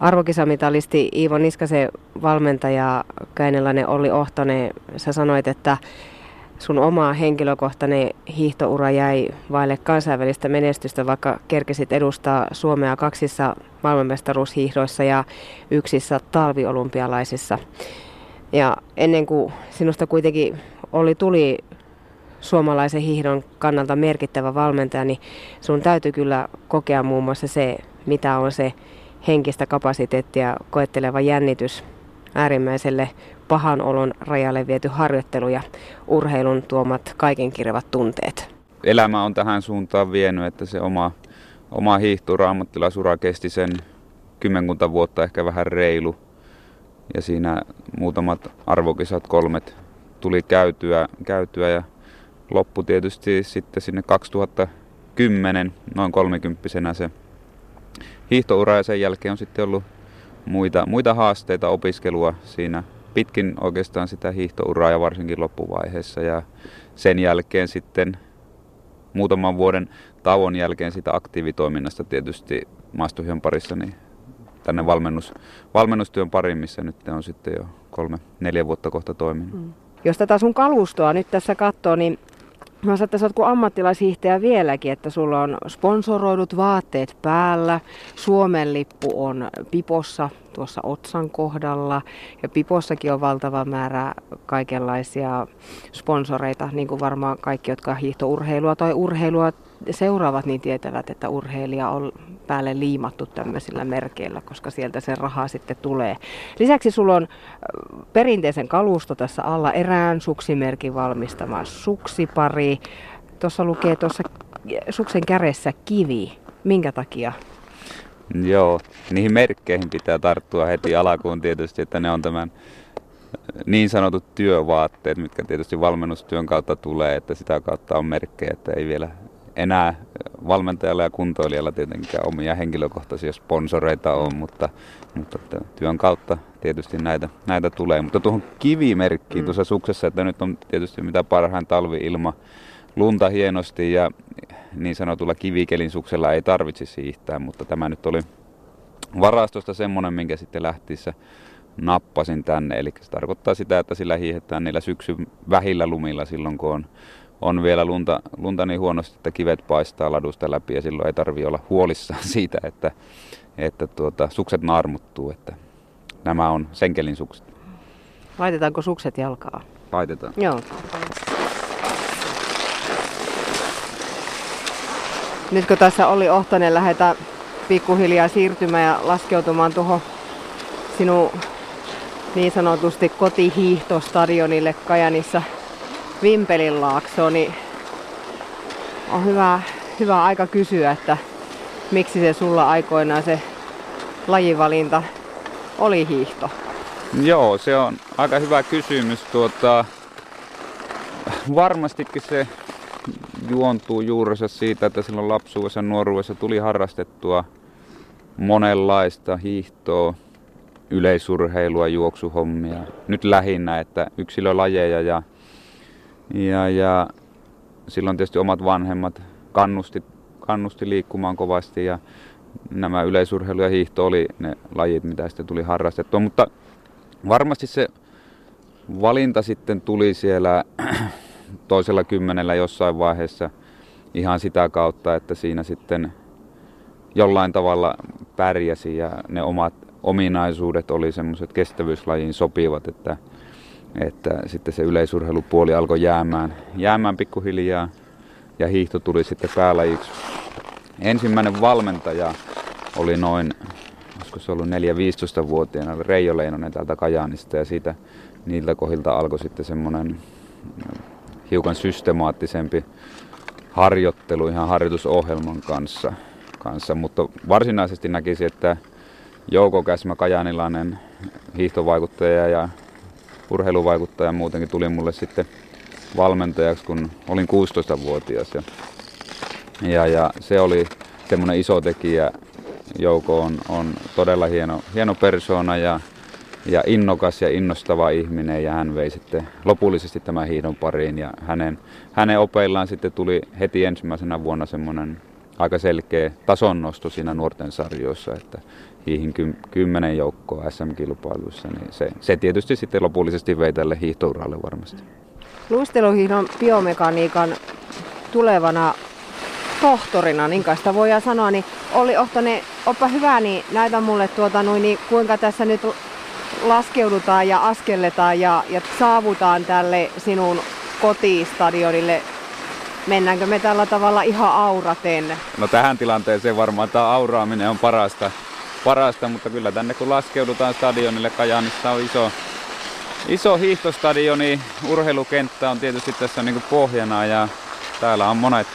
arvokisamitalisti Iivo Niskasen valmentaja Käinelainen Olli Ohtonen, sä sanoit, että sun oma henkilökohtainen hiihtoura jäi vaille kansainvälistä menestystä, vaikka kerkesit edustaa Suomea kaksissa maailmanmestaruushiihdoissa ja yksissä talviolympialaisissa. Ja ennen kuin sinusta kuitenkin oli tuli suomalaisen hiihdon kannalta merkittävä valmentaja, niin sun täytyy kyllä kokea muun muassa se, mitä on se henkistä kapasiteettia koetteleva jännitys äärimmäiselle pahan olon rajalle viety harjoittelu ja urheilun tuomat kaikenkirjavat tunteet. Elämä on tähän suuntaan vienyt, että se oma, oma hiihtura, ammattilaisura kesti sen kymmenkunta vuotta, ehkä vähän reilu. Ja siinä muutamat arvokisat, kolmet, tuli käytyä, käytyä ja loppu tietysti sitten sinne 2010, noin kolmikymppisenä se hiihtoura ja sen jälkeen on sitten ollut muita, muita haasteita opiskelua siinä pitkin oikeastaan sitä hiihtouraa ja varsinkin loppuvaiheessa. Ja sen jälkeen sitten muutaman vuoden tauon jälkeen sitä aktiivitoiminnasta tietysti maastohyön parissa niin tänne valmennus, valmennustyön pariin, missä nyt on sitten jo kolme, neljä vuotta kohta toiminut. Mm. Jos tätä sun kalustoa nyt tässä katsoo, niin Mä sanoin, että sä oot kuin ammattilaishiihtäjä vieläkin, että sulla on sponsoroidut vaatteet päällä, Suomen lippu on pipossa tuossa otsan kohdalla. Ja pipossakin on valtava määrä kaikenlaisia sponsoreita, niin kuin varmaan kaikki, jotka hiihtourheilua tai urheilua seuraavat, niin tietävät, että urheilija on päälle liimattu tämmöisillä merkeillä, koska sieltä se raha sitten tulee. Lisäksi sulla on perinteisen kalusto tässä alla erään suksimerkin valmistama suksipari. Tuossa lukee tuossa suksen kädessä kivi. Minkä takia? Joo, niihin merkkeihin pitää tarttua heti alakuun tietysti, että ne on tämän niin sanotut työvaatteet, mitkä tietysti valmennustyön kautta tulee, että sitä kautta on merkkejä, että ei vielä enää valmentajalla ja kuntoilijalla tietenkään omia henkilökohtaisia sponsoreita on, mutta, mutta työn kautta tietysti näitä, näitä tulee. Mutta tuohon kivimerkkiin mm. tuossa suksessa, että nyt on tietysti mitä parhain talvi-ilma, lunta hienosti ja niin sanotulla kivikelin suksella ei tarvitsisi siihtää, mutta tämä nyt oli varastosta semmoinen, minkä sitten lähtiessä nappasin tänne. Eli se tarkoittaa sitä, että sillä hiihetään niillä syksyn vähillä lumilla silloin, kun on on vielä lunta, lunta niin huonosti, että kivet paistaa ladusta läpi ja silloin ei tarvi olla huolissaan siitä, että, että tuota, sukset naarmuttuu. Että nämä on senkelin sukset. Laitetaanko sukset jalkaa? Laitetaan. Joo. Nyt kun tässä oli Ohtonen lähetä pikkuhiljaa siirtymään ja laskeutumaan tuohon sinun niin sanotusti kotihiihtostadionille Kajanissa – Vimpelin laakso, niin on hyvä, hyvä aika kysyä, että miksi se sulla aikoinaan se lajivalinta oli hiihto? Joo, se on aika hyvä kysymys. Tuota, varmastikin se juontuu juurensa siitä, että silloin lapsuudessa nuoruudessa tuli harrastettua monenlaista hiihtoa, yleisurheilua, juoksuhommia. Nyt lähinnä, että yksilölajeja ja ja, ja silloin tietysti omat vanhemmat kannusti, kannusti liikkumaan kovasti ja nämä yleisurheilu ja hiihto oli ne lajit, mitä sitten tuli harrastettua. Mutta varmasti se valinta sitten tuli siellä toisella kymmenellä jossain vaiheessa ihan sitä kautta, että siinä sitten jollain tavalla pärjäsi ja ne omat ominaisuudet oli semmoiset kestävyyslajiin sopivat, että että sitten se yleisurheilupuoli alkoi jäämään, jäämään pikkuhiljaa ja hiihto tuli sitten päälajiksi. Ensimmäinen valmentaja oli noin, olisiko se ollut 4-15-vuotiaana, oli Reijo Leinonen täältä Kajaanista ja siitä niiltä kohdilta alkoi sitten semmoinen hiukan systemaattisempi harjoittelu ihan harjoitusohjelman kanssa, kanssa. mutta varsinaisesti näkisin, että Jouko Käsmä Kajanilainen hiihtovaikuttaja ja urheiluvaikuttaja muutenkin tuli mulle sitten valmentajaksi, kun olin 16-vuotias. Ja, ja, ja se oli semmoinen iso tekijä. Jouko on, on todella hieno, hieno persona ja, ja innokas ja innostava ihminen ja hän vei sitten lopullisesti tämän hiidon pariin ja hänen, hänen opeillaan sitten tuli heti ensimmäisenä vuonna semmoinen aika selkeä tasonnosto siinä nuorten sarjoissa, että hiihin ky- kymmenen joukkoa SM-kilpailuissa, niin se, se tietysti sitten lopullisesti vei tälle hiihtouralle varmasti. Luisteluhiihdon biomekaniikan tulevana tohtorina, niin kai sitä voidaan sanoa, niin oli Ohtonen, oppa hyvä, niin näytä mulle tuota, noin, niin kuinka tässä nyt laskeudutaan ja askelletaan ja, ja saavutaan tälle sinun kotistadionille. Mennäänkö me tällä tavalla ihan auraten? No tähän tilanteeseen varmaan tämä auraaminen on parasta, parasta mutta kyllä tänne kun laskeudutaan stadionille Kajaanissa on iso, iso hiihtostadioni, urheilukenttä on tietysti tässä niin pohjana ja täällä on monet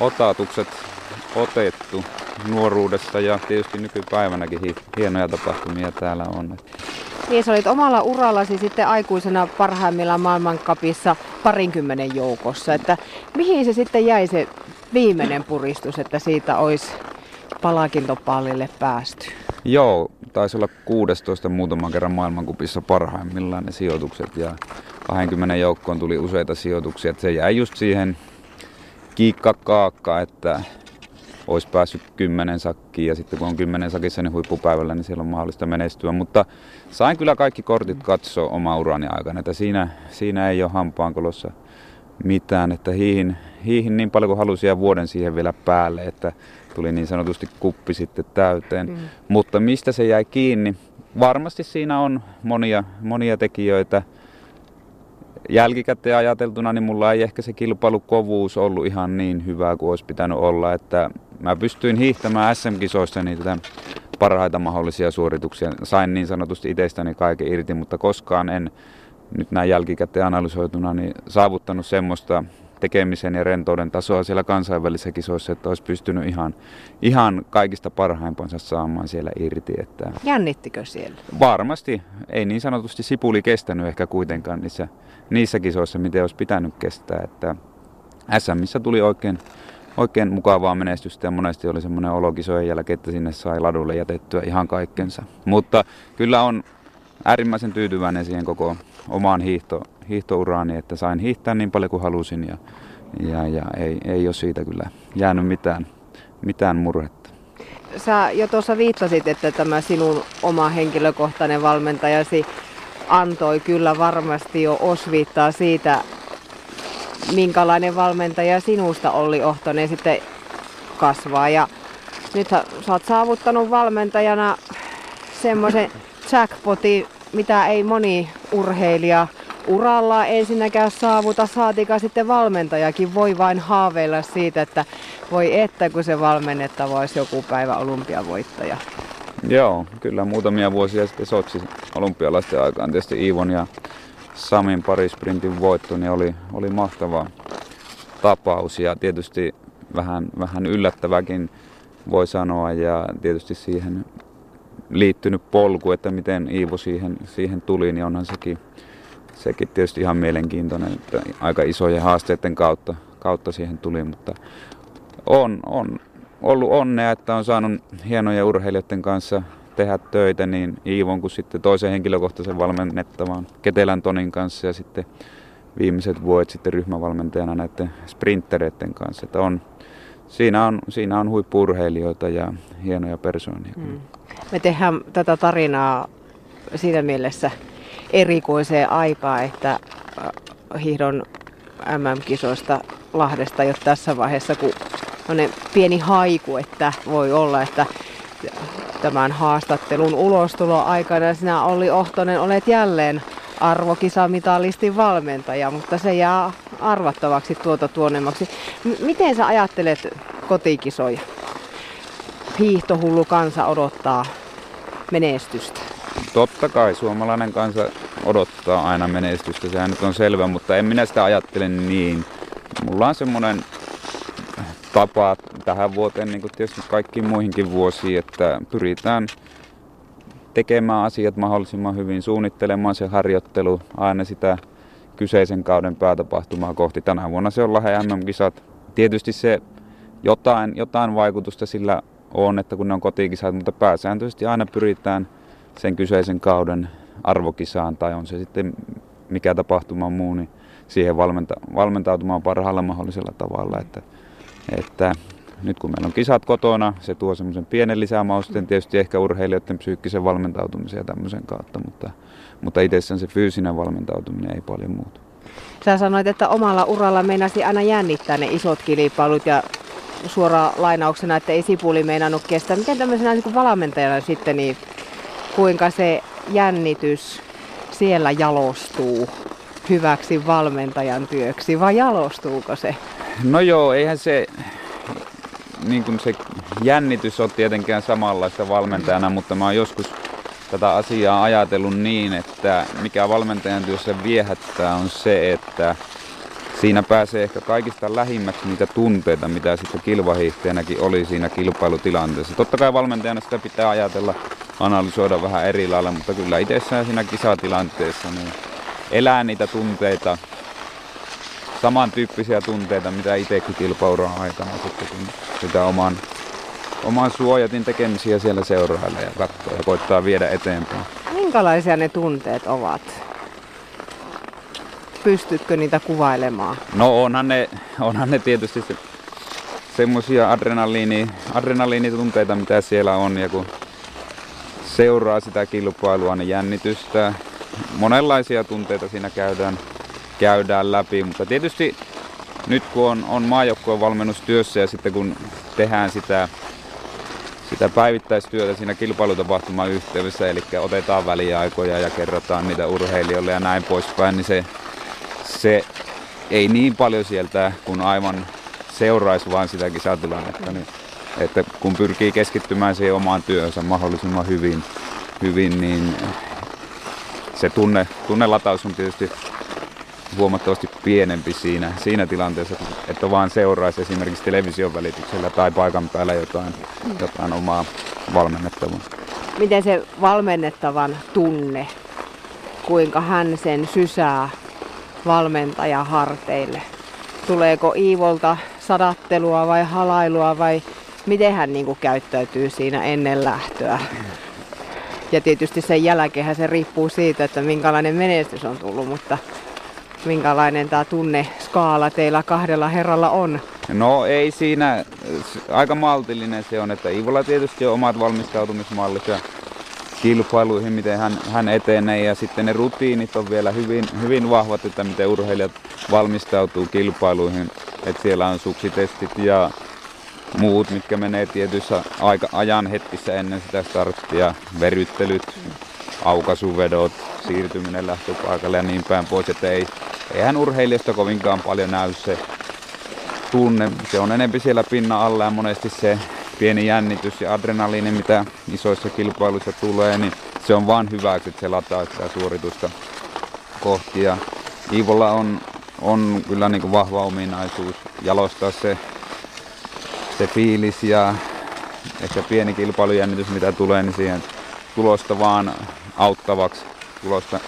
otatukset otettu nuoruudessa ja tietysti nykypäivänäkin hienoja tapahtumia täällä on. Niin, sä olit omalla urallasi sitten aikuisena parhaimmillaan maailmankapissa parinkymmenen joukossa. Että mihin se sitten jäi se viimeinen puristus, että siitä olisi palakintopallille päästy? Joo, taisi olla 16 muutaman kerran maailmankupissa parhaimmillaan ne sijoitukset ja 20 joukkoon tuli useita sijoituksia. Että se jäi just siihen kiikka kaakka, että olisi päässyt kymmenen sakkiin ja sitten kun on kymmenen sakissa niin huippupäivällä, niin siellä on mahdollista menestyä. Mutta sain kyllä kaikki kortit katsoa oma urani aikana, että siinä, siinä ei ole hampaankolossa mitään, että hiihin, hiihin niin paljon kuin halusin ja vuoden siihen vielä päälle, että tuli niin sanotusti kuppi sitten täyteen. Mm. Mutta mistä se jäi kiinni? Varmasti siinä on monia, monia tekijöitä jälkikäteen ajateltuna, niin mulla ei ehkä se kilpailukovuus ollut ihan niin hyvä kuin olisi pitänyt olla, että mä pystyin hiihtämään SM-kisoissa niitä parhaita mahdollisia suorituksia. Sain niin sanotusti itsestäni kaiken irti, mutta koskaan en nyt näin jälkikäteen analysoituna niin saavuttanut semmoista tekemisen ja rentouden tasoa siellä kansainvälisissä kisoissa, että olisi pystynyt ihan, ihan kaikista parhaimpansa saamaan siellä irti. Että Jännittikö siellä? Varmasti. Ei niin sanotusti sipuli kestänyt ehkä kuitenkaan niissä, niissä kisoissa, miten olisi pitänyt kestää. Että SMissä tuli oikein, oikein mukavaa menestystä ja monesti oli semmoinen olo kisojen jälkeen, että sinne sai ladulle jätettyä ihan kaikkensa. Mutta kyllä on äärimmäisen tyytyväinen siihen koko omaan hiihto, hiihtouraani, että sain hiihtää niin paljon kuin halusin ja, ja, ja ei, ei ole siitä kyllä jäänyt mitään, mitään murhetta. Sä jo tuossa viittasit, että tämä sinun oma henkilökohtainen valmentajasi antoi kyllä varmasti jo osviittaa siitä, minkälainen valmentaja sinusta Olli Ohtonen sitten kasvaa. Ja nyt sä, sä oot saavuttanut valmentajana semmoisen jackpotin, mitä ei moni urheilija uralla. Ensinnäkään saavuta, saatika sitten valmentajakin voi vain haaveilla siitä, että voi että kun se valmennettava olisi joku päivä olympiavoittaja. Joo, kyllä muutamia vuosia sitten Sotsi olympialaisten aikaan. Tietysti Iivon ja Samin parisprintin voitto niin oli, oli mahtava tapaus. Ja tietysti vähän, vähän yllättäväkin voi sanoa ja tietysti siihen liittynyt polku, että miten Iivo siihen, siihen tuli, niin onhan sekin, sekin tietysti ihan mielenkiintoinen, että aika isojen haasteiden kautta, kautta siihen tuli, mutta on, on ollut onnea, että on saanut hienojen urheilijoiden kanssa tehdä töitä niin Iivon kuin sitten toisen henkilökohtaisen valmennettavan Ketelän Tonin kanssa ja sitten viimeiset vuodet sitten ryhmävalmentajana näiden sprintereiden kanssa. Että on, siinä on, siinä on huippurheilijoita ja hienoja persoonia. Mm. Me tehdään tätä tarinaa siinä mielessä erikoiseen aikaa, että äh, hiihdon MM-kisoista Lahdesta jo tässä vaiheessa, kun on pieni haiku, että voi olla, että tämän haastattelun ulostulo aikana sinä Olli Ohtonen olet jälleen arvokisamitalistin valmentaja, mutta se jää arvattavaksi tuota tuonemmaksi. M- miten sä ajattelet kotikisoja? Hiihtohullu kansa odottaa menestystä. Totta kai suomalainen kansa odottaa aina menestystä, sehän nyt on selvä, mutta en minä sitä ajattele niin. Mulla on semmoinen tapa tähän vuoteen, niin kuin tietysti kaikkiin muihinkin vuosiin, että pyritään tekemään asiat mahdollisimman hyvin, suunnittelemaan se harjoittelu aina sitä kyseisen kauden päätapahtumaa kohti. Tänä vuonna se on Lahden MM-kisat. Tietysti se jotain, jotain vaikutusta sillä on, että kun ne on kotikisat, mutta pääsääntöisesti aina pyritään sen kyseisen kauden arvokisaan tai on se sitten mikä tapahtuma muu, niin siihen valmenta, valmentautumaan parhaalla mahdollisella tavalla. Että, että nyt kun meillä on kisat kotona, se tuo semmoisen pienen lisämausteen tietysti ehkä urheilijoiden psyykkisen valmentautumisen ja tämmöisen kautta, mutta, mutta itsessään se fyysinen valmentautuminen ei paljon muutu. Sä sanoit, että omalla uralla meinasi aina jännittää ne isot kilpailut ja suora lainauksena, että ei sipuli meinannut kestää. Miten tämmöisenä niin valmentajana sitten, niin kuinka se jännitys siellä jalostuu hyväksi valmentajan työksi vai jalostuuko se? No joo, eihän se, niin kuin se jännitys on tietenkään samanlaista valmentajana, mutta mä oon joskus tätä asiaa ajatellut niin, että mikä valmentajan työssä viehättää on se, että siinä pääsee ehkä kaikista lähimmäksi niitä tunteita, mitä sitten kilvahiihteenäkin oli siinä kilpailutilanteessa. Totta kai valmentajana sitä pitää ajatella, analysoida vähän eri lailla, mutta kyllä itsessään siinä kisatilanteessa niin elää niitä tunteita, samantyyppisiä tunteita, mitä itsekin kilpauran aikana sitten, kun sitä oman, oman suojatin tekemisiä siellä seurailee ja katsoo ja koittaa viedä eteenpäin. Minkälaisia ne tunteet ovat? Pystytkö niitä kuvailemaan? No onhan ne, onhan ne tietysti se, semmoisia adrenaliini, adrenaliinitunteita, mitä siellä on. Ja kun seuraa sitä kilpailua, niin jännitystä, monenlaisia tunteita siinä käydään, käydään läpi. Mutta tietysti nyt kun on, on maajoukkueen valmennustyössä ja sitten kun tehdään sitä, sitä päivittäistyötä siinä kilpailutapahtuman yhteydessä, eli otetaan väliaikoja ja kerrotaan niitä urheilijoille ja näin poispäin, niin se se ei niin paljon sieltä, kun aivan seuraisi vaan sitä kisatilannetta. Niin, että kun pyrkii keskittymään siihen omaan työhönsä mahdollisimman hyvin, hyvin niin se tunne, tunnelataus on tietysti huomattavasti pienempi siinä, siinä tilanteessa, että vaan seuraisi esimerkiksi television välityksellä tai paikan päällä jotain, jotain omaa valmennettavaa. Miten se valmennettavan tunne, kuinka hän sen sysää valmentaja harteille? Tuleeko Iivolta sadattelua vai halailua vai miten hän niin kuin käyttäytyy siinä ennen lähtöä? Ja tietysti sen jälkeen se riippuu siitä, että minkälainen menestys on tullut, mutta minkälainen tämä tunneskaala teillä kahdella herralla on? No ei siinä, aika maltillinen se on, että Iivolla tietysti on omat valmistautumismallit ja kilpailuihin, miten hän, hän etenee ja sitten ne rutiinit on vielä hyvin, hyvin vahvat, että miten urheilijat valmistautuu kilpailuihin. Että siellä on suksitestit ja muut, mitkä menee tietyissä aika ajan hetkissä ennen sitä starttia, veryttelyt, aukasuvedot, siirtyminen lähtöpaikalle ja niin päin pois, että ei, eihän urheilijasta kovinkaan paljon näy se tunne. Se on enempi siellä pinnan alla ja monesti se pieni jännitys ja adrenaliini, mitä isoissa kilpailuissa tulee, niin se on vaan hyväksi, että se lataa sitä suoritusta kohti. Ja Iivolla on, on kyllä niin kuin vahva ominaisuus jalostaa se, se fiilis ja ehkä pieni kilpailujännitys, mitä tulee, niin siihen tulosta vaan auttavaksi, tulosta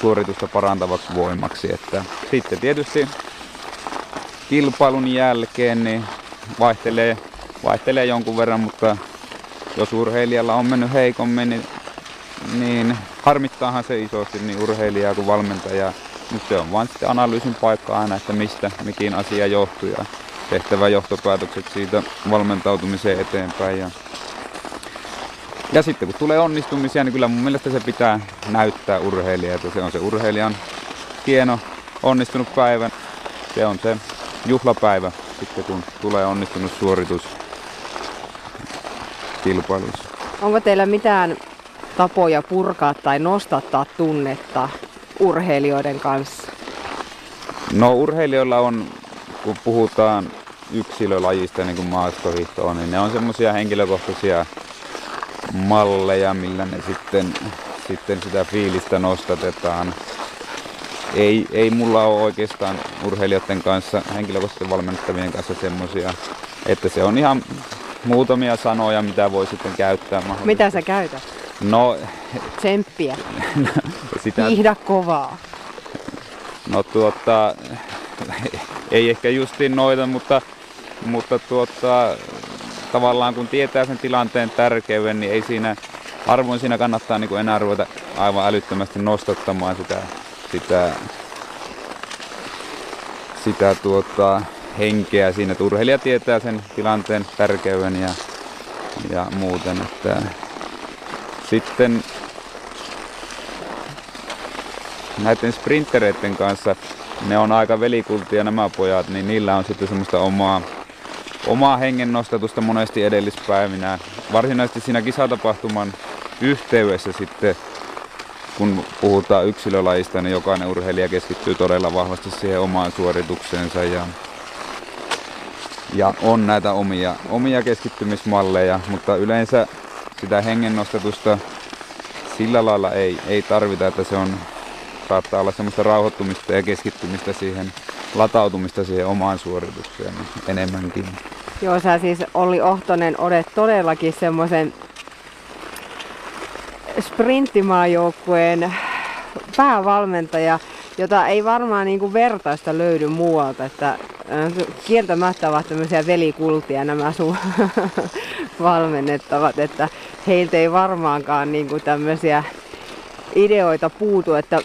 suoritusta parantavaksi voimaksi. Että sitten tietysti kilpailun jälkeen niin vaihtelee vaihtelee jonkun verran, mutta jos urheilijalla on mennyt heikommin, niin, niin harmittaahan se isosti niin urheilijaa kuin valmentajaa. Mutta se on vain sitten analyysin paikka aina, että mistä mikin asia johtuu ja tehtävä johtopäätökset siitä valmentautumiseen eteenpäin. Ja, ja sitten kun tulee onnistumisia, niin kyllä mun mielestä se pitää näyttää urheilija, että se on se urheilijan hieno onnistunut päivä. Se on se juhlapäivä sitten kun tulee onnistunut suoritus kilpailuissa. Onko teillä mitään tapoja purkaa tai nostattaa tunnetta urheilijoiden kanssa? No urheilijoilla on, kun puhutaan yksilölajista niin kuin maastohiihto on, niin ne on semmoisia henkilökohtaisia malleja, millä ne sitten, sitten sitä fiilistä nostatetaan. Ei, ei mulla ole oikeastaan urheilijoiden kanssa, henkilökohtaisesti valmennettavien kanssa semmoisia, että se on ihan muutamia sanoja, mitä voi sitten käyttää. Mitä sä käytät? No... Tsemppiä. sitä... Hiihda kovaa. No tuota, ei ehkä justiin noita, mutta, mutta tuota, tavallaan kun tietää sen tilanteen tärkeyden, niin ei siinä, harvoin siinä kannattaa niin kuin enää ruveta aivan älyttömästi nostattamaan sitä, sitä, sitä tuota, henkeä siinä, että urheilija tietää sen tilanteen tärkeyden ja, ja muuten. Että sitten näiden sprintereiden kanssa, ne on aika velikultia nämä pojat, niin niillä on sitten semmoista omaa, omaa hengen nostatusta monesti edellispäivinä. Varsinaisesti siinä kisatapahtuman yhteydessä sitten, kun puhutaan yksilölajista, niin jokainen urheilija keskittyy todella vahvasti siihen omaan suoritukseensa ja, ja on näitä omia, omia keskittymismalleja, mutta yleensä sitä hengen nostatusta sillä lailla ei, ei tarvita, että se on saattaa olla semmoista rauhoittumista ja keskittymistä siihen, latautumista siihen omaan suoritukseen enemmänkin. Joo, sä siis Olli Ohtonen olet todellakin semmoisen sprinttimaajoukkueen päävalmentaja, jota ei varmaan niin kuin vertaista löydy muualta. Että äh, kieltämättä ovat tämmöisiä velikultia nämä sun valmennettavat, että heiltä ei varmaankaan niin kuin tämmöisiä ideoita puutu, että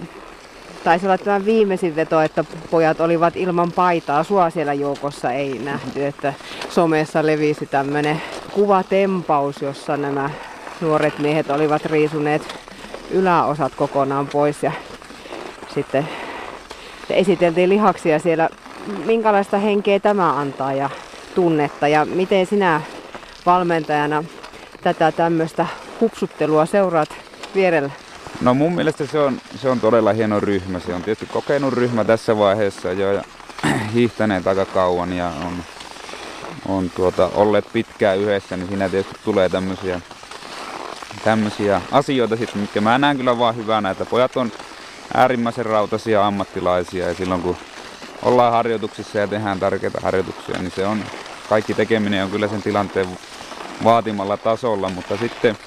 taisi olla tämä viimeisin veto, että pojat olivat ilman paitaa. Sua siellä joukossa ei nähty, että somessa levisi tämmöinen kuvatempaus, jossa nämä nuoret miehet olivat riisuneet yläosat kokonaan pois ja sitten esiteltiin lihaksia siellä. Minkälaista henkeä tämä antaa ja tunnetta ja miten sinä valmentajana tätä tämmöistä hupsuttelua seuraat vierellä? No mun mielestä se on, se on todella hieno ryhmä. Se on tietysti kokenut ryhmä tässä vaiheessa jo ja hiihtäneet aika kauan ja on, on tuota, olleet pitkään yhdessä, niin siinä tietysti tulee tämmöisiä tämmöisiä asioita, sit, mitkä mä näen kyllä vaan hyvänä, että pojat on äärimmäisen rautaisia ammattilaisia ja silloin kun ollaan harjoituksissa ja tehdään tärkeitä harjoituksia, niin se on, kaikki tekeminen on kyllä sen tilanteen vaatimalla tasolla, mutta sitten,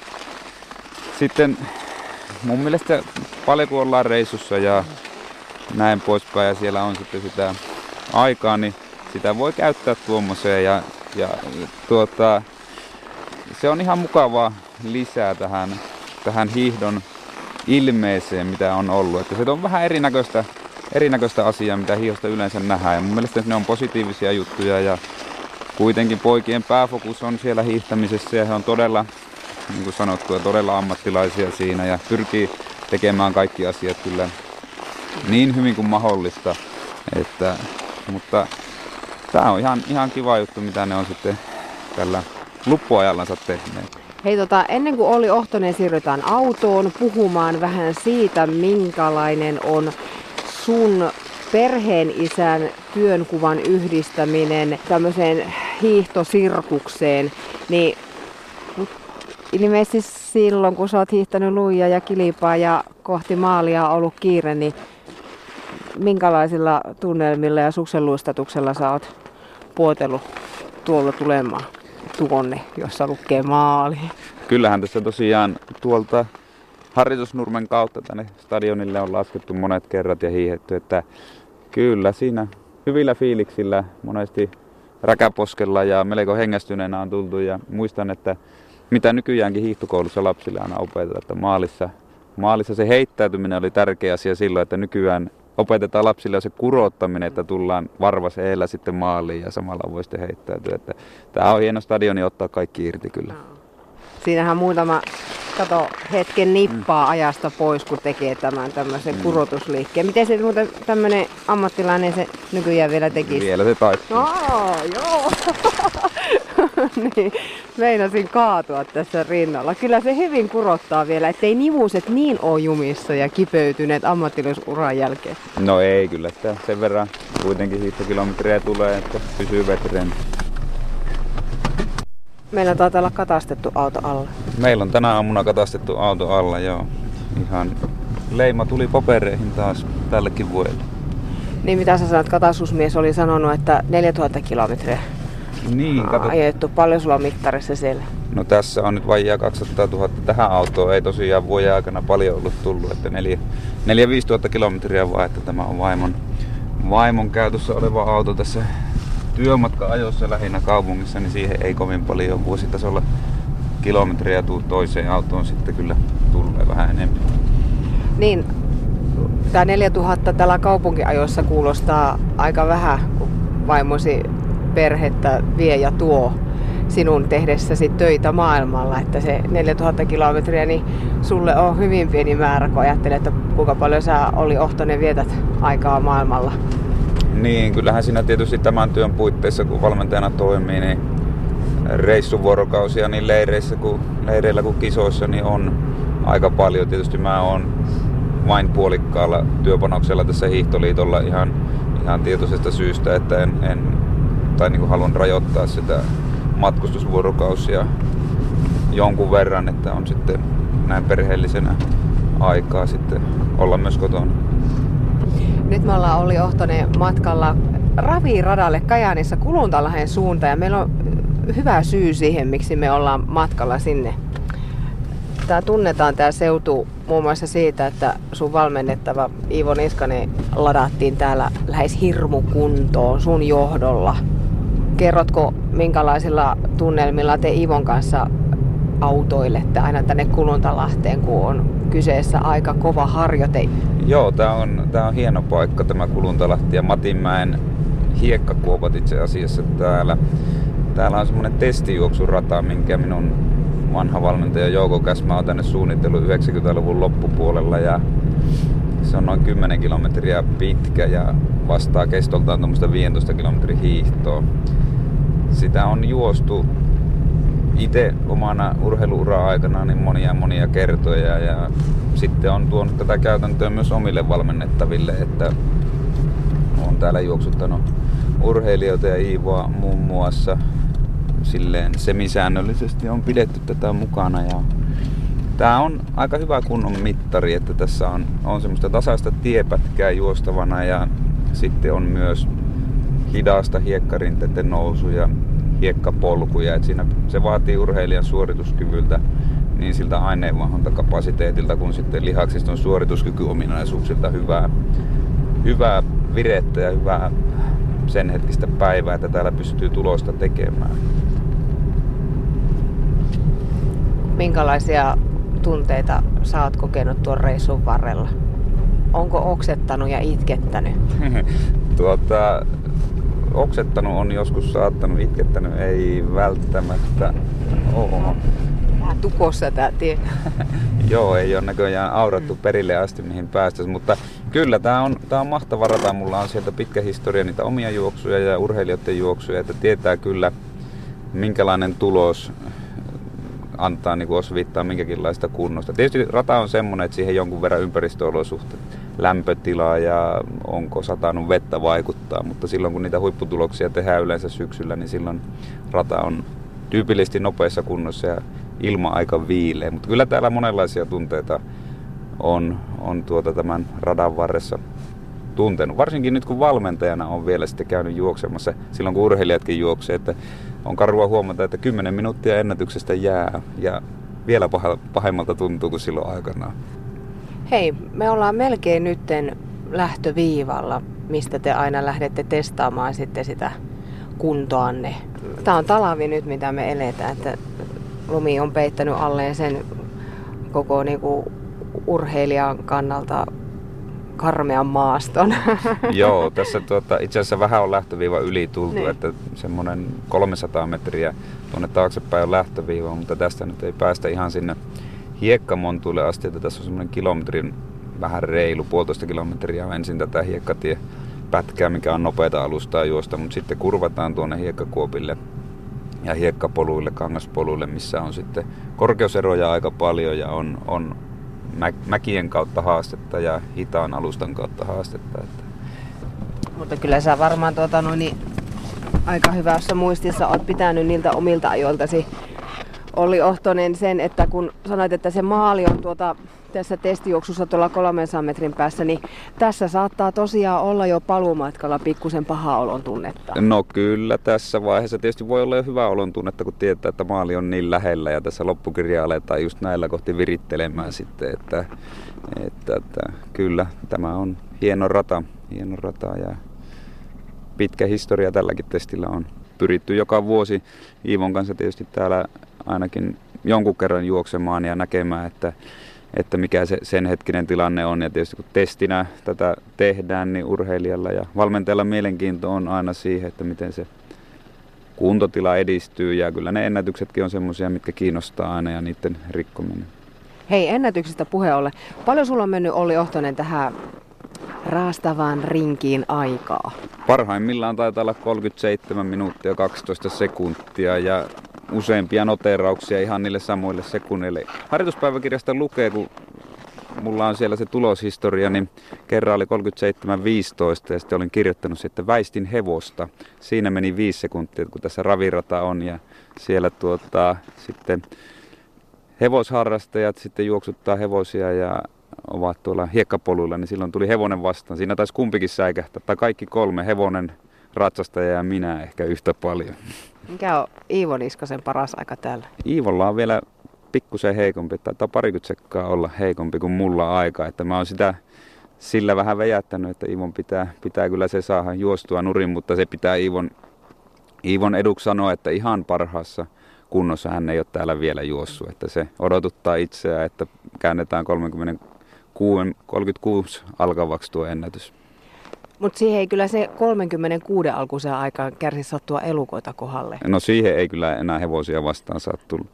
sitten mun mielestä paljon kun ollaan reissussa ja näin poispäin ja siellä on sitten sitä aikaa, niin sitä voi käyttää tuommoiseen ja, ja tuota, se on ihan mukavaa lisää tähän, tähän hiihdon ilmeeseen, mitä on ollut. Että se on vähän erinäköistä, erinäköistä asiaa, mitä hiihdosta yleensä nähdään. Ja mun mielestä ne on positiivisia juttuja ja kuitenkin poikien pääfokus on siellä hiihtämisessä ja he on todella niin kuin sanottu, todella ammattilaisia siinä ja pyrkii tekemään kaikki asiat kyllä niin hyvin kuin mahdollista. Että, mutta tämä on ihan, ihan kiva juttu, mitä ne on sitten tällä luppuajallansa tehneet. Hei tota, ennen kuin oli Ohtonen siirrytään autoon puhumaan vähän siitä, minkälainen on sun perheen isän työnkuvan yhdistäminen tämmöiseen hiihtosirkukseen, niin ilmeisesti silloin, kun sä oot hiihtänyt luija ja kilipaa ja kohti maalia ollut kiire, niin minkälaisilla tunnelmilla ja suksenluistatuksella sä oot puotellut tuolla tulemaan tuonne, jossa lukee maali? Kyllähän tässä tosiaan tuolta harjoitusnurmen kautta tänne stadionille on laskettu monet kerrat ja hiihetty, että kyllä siinä hyvillä fiiliksillä monesti räkäposkella ja melko hengästyneenä on tultu ja muistan, että mitä nykyäänkin hiihtokoulussa lapsille aina opetetaan, että maalissa, maalissa se heittäytyminen oli tärkeä asia silloin, että nykyään opetetaan lapsille se kurottaminen, että tullaan varvas eellä sitten maaliin ja samalla voi sitten heittäytyä. Että tämä on hieno stadioni ottaa kaikki irti kyllä. Siinähän muutama kato, hetken nippaa mm. ajasta pois, kun tekee tämän tämmöisen mm. kurotusliikkeen. Miten se muuten tämmöinen ammattilainen se nykyään vielä tekisi? Vielä se taipuu. No, joo. niin, meinasin kaatua tässä rinnalla. Kyllä se hyvin kurottaa vielä, ettei nivuset niin ole jumissa ja kipeytyneet ammattilaisuran jälkeen. No ei, kyllä sitä sen verran kuitenkin hiihtokilometrejä tulee, että pysyy vetren. Meillä taitaa olla katastettu auto alla. Meillä on tänä aamuna katastettu auto alla, joo. Ihan leima tuli papereihin taas tällekin vuodelle. Niin mitä sä sanot, katasusmies oli sanonut, että 4000 kilometriä niin, kato. ajettu. Paljon sulla on mittarissa siellä? No tässä on nyt vajaa 200 000. Tähän autoon ei tosiaan vuoden aikana paljon ollut tullut, että 4-5 tuhatta kilometriä vaan, että tämä on vaimon, vaimon käytössä oleva auto tässä työmatka-ajossa lähinnä kaupungissa, niin siihen ei kovin paljon vuositasolla kilometriä tuu toiseen autoon sitten kyllä tulee vähän enemmän. Niin, tämä 4000 tällä kaupunkiajossa kuulostaa aika vähän, kun vaimosi perhettä vie ja tuo sinun tehdessäsi töitä maailmalla, että se 4000 kilometriä, niin sulle on hyvin pieni määrä, kun ajattelet, että kuinka paljon sä oli Ohtonen vietät aikaa maailmalla. Niin, kyllähän siinä tietysti tämän työn puitteissa, kun valmentajana toimii, niin reissuvuorokausia niin leireissä kuin, leireillä kuin kisoissa niin on aika paljon. Tietysti mä oon vain puolikkaalla työpanoksella tässä hiihtoliitolla ihan, ihan tietoisesta syystä, että en, en tai niin kuin haluan rajoittaa sitä matkustusvuorokausia jonkun verran, että on sitten näin perheellisenä aikaa sitten olla myös kotona. Nyt me ollaan Olli Ohtonen matkalla raviradalle Kajaanissa Kuluntalahden suuntaan ja meillä on hyvä syy siihen, miksi me ollaan matkalla sinne. Tämä tunnetaan tämä seutu muun muassa siitä, että sun valmennettava Iivo Niskanen ladattiin täällä lähes hirmukuntoon sun johdolla. Kerrotko, minkälaisilla tunnelmilla te Ivon kanssa autoilette aina tänne Kuluntalahteen, kun on kyseessä aika kova harjoite? Joo, tämä on, tää on hieno paikka tämä Kuluntalahti ja Matinmäen hiekkakuopat itse asiassa täällä. Täällä on semmoinen testijuoksurata, minkä minun vanha valmentaja Jouko Käsmä on tänne suunnitellut 90-luvun loppupuolella ja se on noin 10 kilometriä pitkä ja vastaa kestoltaan tuommoista 15 kilometrin hiihtoa. Sitä on juostu itse omana urheiluura aikana niin monia monia kertoja ja sitten on tuonut tätä käytäntöä myös omille valmennettaville, että on täällä juoksuttanut urheilijoita ja Iivoa muun muassa. Silleen semisäännöllisesti on pidetty tätä mukana ja Tää on aika hyvä kunnon mittari, että tässä on, on semmoista tasaista tiepätkää juostavana ja sitten on myös hidasta hiekkarinteiden nousuja, hiekkapolkuja. Et siinä se vaatii urheilijan suorituskyvyltä niin siltä aineenvaihduntakapasiteetilta kuin sitten lihaksiston suorituskykyominaisuuksilta hyvää, hyvää virettä ja hyvää sen hetkistä päivää, että täällä pystyy tulosta tekemään. Minkälaisia tunteita sä oot kokenut tuon reissun varrella? Onko oksettanut ja itkettänyt? tuota, oksettanut on joskus saattanut, itkettänyt ei välttämättä ole. Vähän tukossa tää tie. Joo, ei ole näköjään aurattu mm. perille asti mihin päästäisiin, mutta kyllä tämä on, tää on mahtava rata. Mulla on sieltä pitkä historia niitä omia juoksuja ja urheilijoiden juoksuja, että tietää kyllä minkälainen tulos antaa niin osviittaa minkäkinlaista kunnosta. Tietysti rata on semmoinen, että siihen jonkun verran ympäristöolosuhteet, lämpötila ja onko satanut vettä vaikuttaa, mutta silloin kun niitä huipputuloksia tehdään yleensä syksyllä, niin silloin rata on tyypillisesti nopeassa kunnossa ja ilma aika viileä. Mutta kyllä täällä monenlaisia tunteita on, on tuota tämän radan varressa tuntenut. Varsinkin nyt kun valmentajana on vielä sitten käynyt juoksemassa, silloin kun urheilijatkin juoksee, että on karua huomata, että 10 minuuttia ennätyksestä jää ja vielä pahemmalta tuntuu kuin silloin aikanaan. Hei, me ollaan melkein nytten lähtöviivalla, mistä te aina lähdette testaamaan sitten sitä kuntoanne. Tämä on talavi nyt, mitä me eletään, että lumi on peittänyt alleen sen koko niinku urheilijan kannalta karmean maaston. Joo, tässä tuota, itse asiassa vähän on lähtöviiva yli tultu, niin. että semmoinen 300 metriä tuonne taaksepäin on lähtöviiva, mutta tästä nyt ei päästä ihan sinne hiekkamontuille asti, että tässä on semmoinen kilometrin vähän reilu, puolitoista kilometriä on ensin tätä hiekkatie pätkää, mikä on nopeita alustaa juosta, mutta sitten kurvataan tuonne hiekkakuopille ja hiekkapoluille, kangaspoluille, missä on sitten korkeuseroja aika paljon ja on, on mäkien kautta haastetta ja hitaan alustan kautta haastetta. Että. Mutta kyllä sä varmaan tuota, no, niin, aika hyvässä muistissa oot pitänyt niiltä omilta ajoiltasi Olli Ohtonen sen, että kun sanoit, että se maali on tuota, tässä testijuoksussa tuolla 300 metrin päässä, niin tässä saattaa tosiaan olla jo paluumatkalla pikkusen paha olon tunnetta. No kyllä, tässä vaiheessa tietysti voi olla jo hyvä olon tunnetta, kun tietää, että maali on niin lähellä ja tässä loppukirja aletaan just näillä kohti virittelemään sitten, että, että, että kyllä tämä on hieno rata, hieno rata ja pitkä historia tälläkin testillä on pyritty joka vuosi Iivon kanssa tietysti täällä ainakin jonkun kerran juoksemaan ja näkemään, että, että mikä se sen hetkinen tilanne on. Ja tietysti kun testinä tätä tehdään, niin urheilijalla ja valmentajalla mielenkiinto on aina siihen, että miten se kuntotila edistyy. Ja kyllä ne ennätyksetkin on semmoisia, mitkä kiinnostaa aina ja niiden rikkominen. Hei, ennätyksistä puhe ole. Paljon sulla on mennyt Olli Ohtonen tähän raastavaan rinkiin aikaa? Parhaimmillaan taitaa olla 37 minuuttia 12 sekuntia ja useampia noterauksia ihan niille samoille sekunneille. Harjoituspäiväkirjasta lukee, kun mulla on siellä se tuloshistoria, niin kerran oli 37.15 ja sitten olin kirjoittanut, että väistin hevosta. Siinä meni viisi sekuntia, kun tässä ravirata on ja siellä tuota, sitten hevosharrastajat sitten juoksuttaa hevosia ja ovat tuolla hiekkapoluilla, niin silloin tuli hevonen vastaan. Siinä taisi kumpikin säikähtää, tai kaikki kolme, hevonen, ratsastaja ja minä ehkä yhtä paljon. Mikä on Iivo Niskasen paras aika täällä? Iivolla on vielä pikkusen heikompi, tai parikymmentä sekkaa olla heikompi kuin mulla aika. Että mä oon sitä sillä vähän vejättänyt, että Iivon pitää, pitää kyllä se saada juostua nurin, mutta se pitää Iivon, Iivon eduksi sanoa, että ihan parhaassa kunnossa hän ei ole täällä vielä juossut. Että se odotuttaa itseään, että käännetään 36, 36 alkavaksi tuo ennätys. Mutta siihen ei kyllä se 36 alkuisen aikaan kärsi sattua elukoita kohdalle. No siihen ei kyllä enää hevosia vastaan saa tulla.